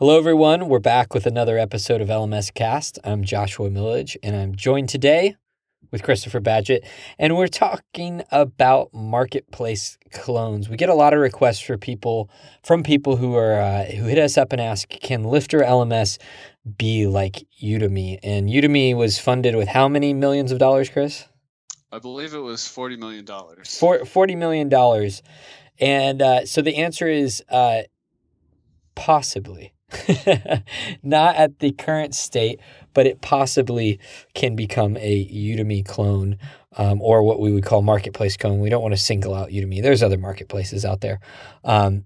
Hello, everyone. We're back with another episode of LMS Cast. I'm Joshua Millage, and I'm joined today with Christopher Badgett, and we're talking about marketplace clones. We get a lot of requests for people from people who are uh, who hit us up and ask, "Can Lifter LMS be like Udemy?" And Udemy was funded with how many millions of dollars, Chris? I believe it was forty million dollars. Forty million dollars, and uh, so the answer is uh, possibly. Not at the current state, but it possibly can become a Udemy clone um, or what we would call marketplace clone. We don't want to single out Udemy. There's other marketplaces out there. Um,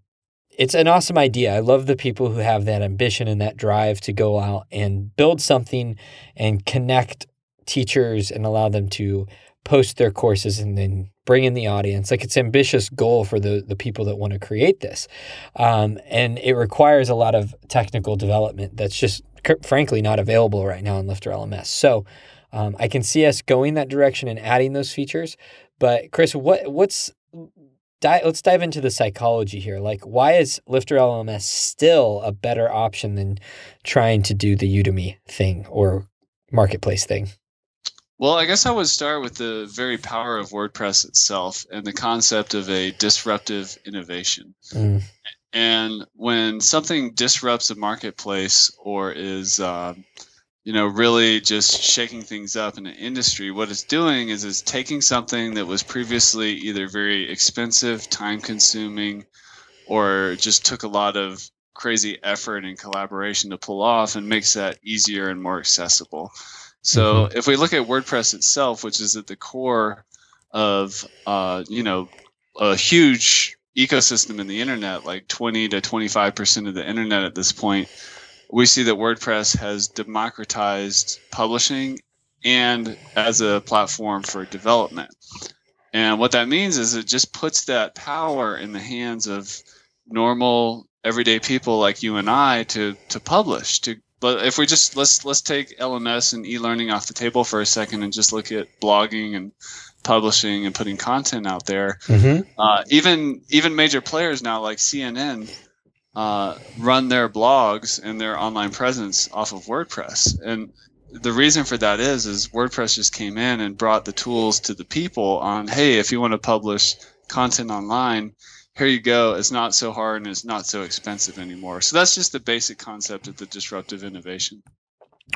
it's an awesome idea. I love the people who have that ambition and that drive to go out and build something and connect teachers and allow them to post their courses and then bring in the audience. Like it's ambitious goal for the the people that want to create this, um, and it requires a lot of technical development that's just frankly not available right now in Lifter LMS. So um, I can see us going that direction and adding those features. But Chris, what what's di- let's dive into the psychology here. Like, why is Lifter LMS still a better option than trying to do the Udemy thing or marketplace thing? Well, I guess I would start with the very power of WordPress itself and the concept of a disruptive innovation. Mm. And when something disrupts a marketplace or is, uh, you know, really just shaking things up in an industry, what it's doing is it's taking something that was previously either very expensive, time consuming, or just took a lot of crazy effort and collaboration to pull off and makes that easier and more accessible. So mm-hmm. if we look at WordPress itself, which is at the core of uh, you know a huge ecosystem in the internet, like 20 to 25 percent of the internet at this point, we see that WordPress has democratized publishing and as a platform for development. And what that means is it just puts that power in the hands of normal everyday people like you and I to to publish, to but if we just let's let's take LMS and e-learning off the table for a second and just look at blogging and publishing and putting content out there. Mm-hmm. Uh, even even major players now like CNN uh, run their blogs and their online presence off of WordPress, and the reason for that is is WordPress just came in and brought the tools to the people on hey if you want to publish content online here you go. It's not so hard and it's not so expensive anymore. So that's just the basic concept of the disruptive innovation.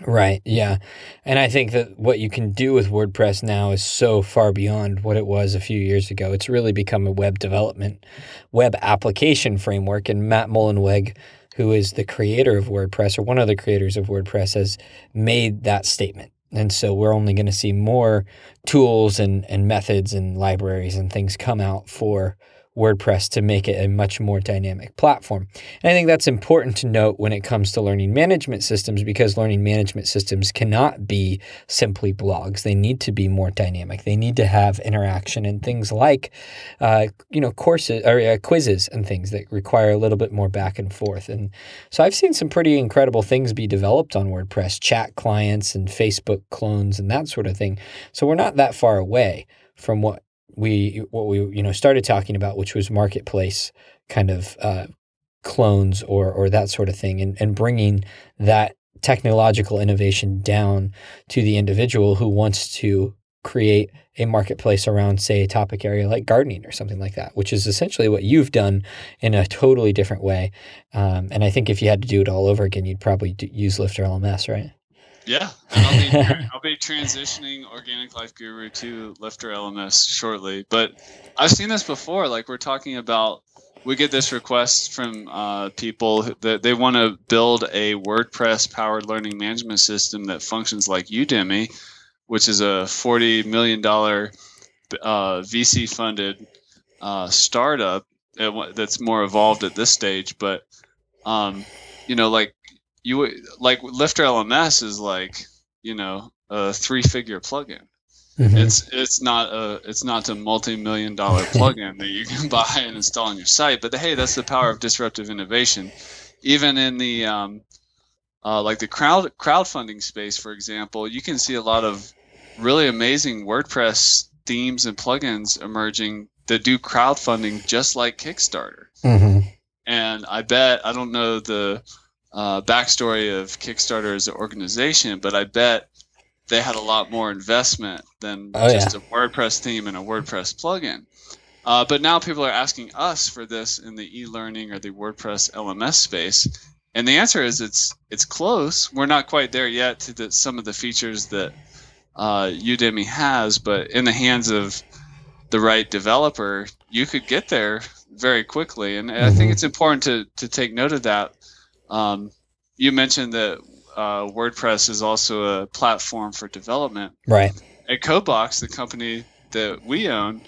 Right. Yeah. And I think that what you can do with WordPress now is so far beyond what it was a few years ago. It's really become a web development, web application framework. And Matt Mullenweg, who is the creator of WordPress or one of the creators of WordPress, has made that statement. And so we're only going to see more tools and, and methods and libraries and things come out for WordPress to make it a much more dynamic platform. And I think that's important to note when it comes to learning management systems because learning management systems cannot be simply blogs. They need to be more dynamic. They need to have interaction and things like, uh, you know, courses or uh, quizzes and things that require a little bit more back and forth. And so I've seen some pretty incredible things be developed on WordPress, chat clients and Facebook clones and that sort of thing. So we're not that far away from what we what we you know started talking about, which was marketplace kind of uh, clones or or that sort of thing, and and bringing that technological innovation down to the individual who wants to create a marketplace around, say, a topic area like gardening or something like that, which is essentially what you've done in a totally different way. Um, and I think if you had to do it all over again, you'd probably use Lifter LMS, right? Yeah, I'll be, I'll be transitioning Organic Life Guru to Lifter LMS shortly. But I've seen this before. Like we're talking about, we get this request from uh, people that they want to build a WordPress powered learning management system that functions like Udemy, which is a forty million dollar uh, VC funded uh, startup that's more evolved at this stage. But um, you know, like you like Lifter LMS is like you know a three figure plugin. Mm-hmm. It's it's not a it's not a multi million dollar plugin that you can buy and install on your site. But hey, that's the power of disruptive innovation. Even in the um, uh, like the crowd crowdfunding space, for example, you can see a lot of really amazing WordPress themes and plugins emerging that do crowdfunding just like Kickstarter. Mm-hmm. And I bet I don't know the uh, backstory of Kickstarter as an organization, but I bet they had a lot more investment than oh, just yeah. a WordPress theme and a WordPress plugin. Uh, but now people are asking us for this in the e-learning or the WordPress LMS space, and the answer is it's it's close. We're not quite there yet to the, some of the features that uh, Udemy has, but in the hands of the right developer, you could get there very quickly. And mm-hmm. I think mm-hmm. it's important to to take note of that. Um, you mentioned that uh, WordPress is also a platform for development. Right. At CodeBox, the company that we own,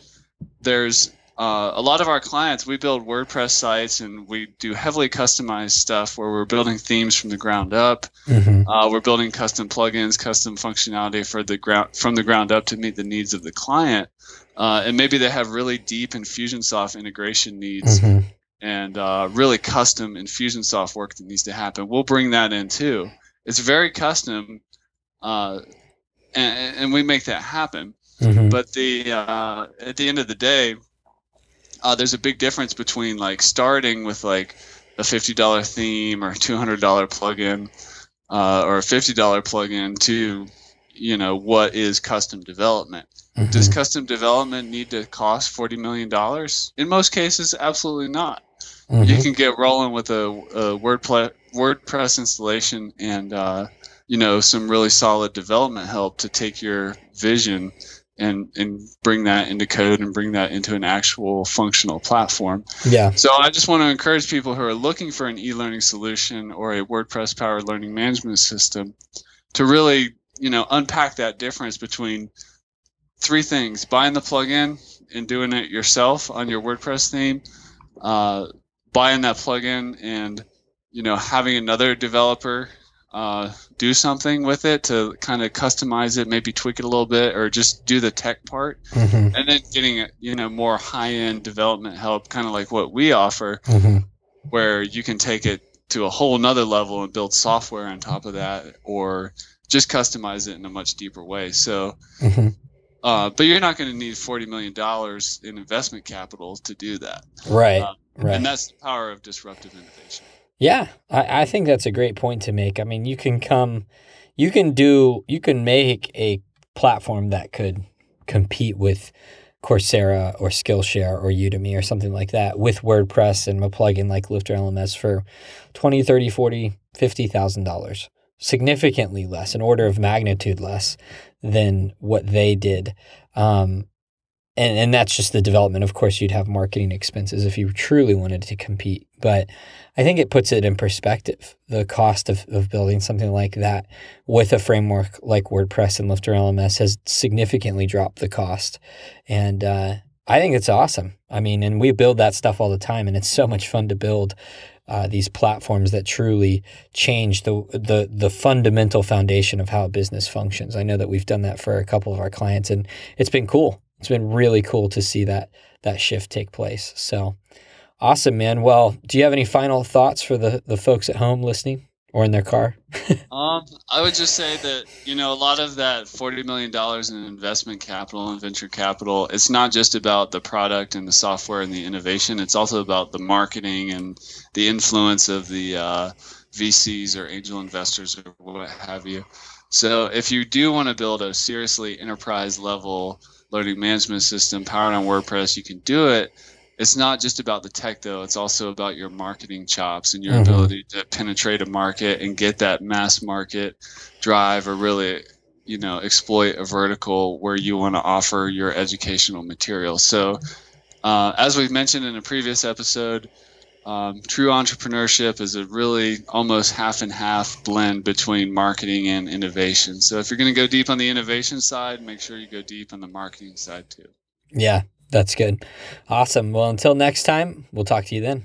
there's uh, a lot of our clients, we build WordPress sites and we do heavily customized stuff where we're building themes from the ground up. Mm-hmm. Uh, we're building custom plugins, custom functionality for the ground from the ground up to meet the needs of the client. Uh, and maybe they have really deep Infusionsoft integration needs mm-hmm. And uh, really custom Infusionsoft work that needs to happen. We'll bring that in too. It's very custom, uh, and, and, we make that happen. Mm-hmm. But the uh, at the end of the day, uh, there's a big difference between like starting with like a fifty dollar theme or two hundred dollar plugin uh, or a fifty dollar plugin to you know what is custom development. Mm-hmm. Does custom development need to cost forty million dollars? In most cases, absolutely not. Mm-hmm. You can get rolling with a, a WordPress WordPress installation and uh, you know some really solid development help to take your vision and and bring that into code and bring that into an actual functional platform. Yeah. So I just want to encourage people who are looking for an e-learning solution or a WordPress powered learning management system to really, you know, unpack that difference between three things: buying the plugin and doing it yourself on your WordPress theme, uh, buying that plugin and you know having another developer uh, do something with it to kind of customize it, maybe tweak it a little bit, or just do the tech part, mm-hmm. and then getting you know more high end development help, kind of like what we offer, mm-hmm. where you can take it to a whole nother level and build software on top of that, or just customize it in a much deeper way. So. Mm-hmm. Uh, but you're not going to need forty million dollars in investment capital to do that, right? Uh, right. And that's the power of disruptive innovation. Yeah, I, I think that's a great point to make. I mean, you can come, you can do, you can make a platform that could compete with Coursera or Skillshare or Udemy or something like that with WordPress and a plugin like Lifter LMS for 20, 30, 40, $50,000. Significantly less, an order of magnitude less than what they did. Um, and and that's just the development. Of course, you'd have marketing expenses if you truly wanted to compete. But I think it puts it in perspective the cost of, of building something like that with a framework like WordPress and Lifter LMS has significantly dropped the cost. And uh, I think it's awesome. I mean, and we build that stuff all the time, and it's so much fun to build. Uh, these platforms that truly change the, the the fundamental foundation of how a business functions. I know that we've done that for a couple of our clients, and it's been cool it's been really cool to see that that shift take place. So awesome, man. Well, do you have any final thoughts for the the folks at home listening or in their car? um, I would just say that you know a lot of that forty million dollars in investment capital and venture capital. It's not just about the product and the software and the innovation. It's also about the marketing and the influence of the uh, VCs or angel investors or what have you. So if you do want to build a seriously enterprise level learning management system powered on WordPress, you can do it. It's not just about the tech though, it's also about your marketing chops and your mm-hmm. ability to penetrate a market and get that mass market drive or really, you know, exploit a vertical where you want to offer your educational material. So, uh, as we've mentioned in a previous episode, um, true entrepreneurship is a really almost half and half blend between marketing and innovation. So if you're going to go deep on the innovation side, make sure you go deep on the marketing side too. Yeah, that's good. Awesome. Well, until next time, we'll talk to you then.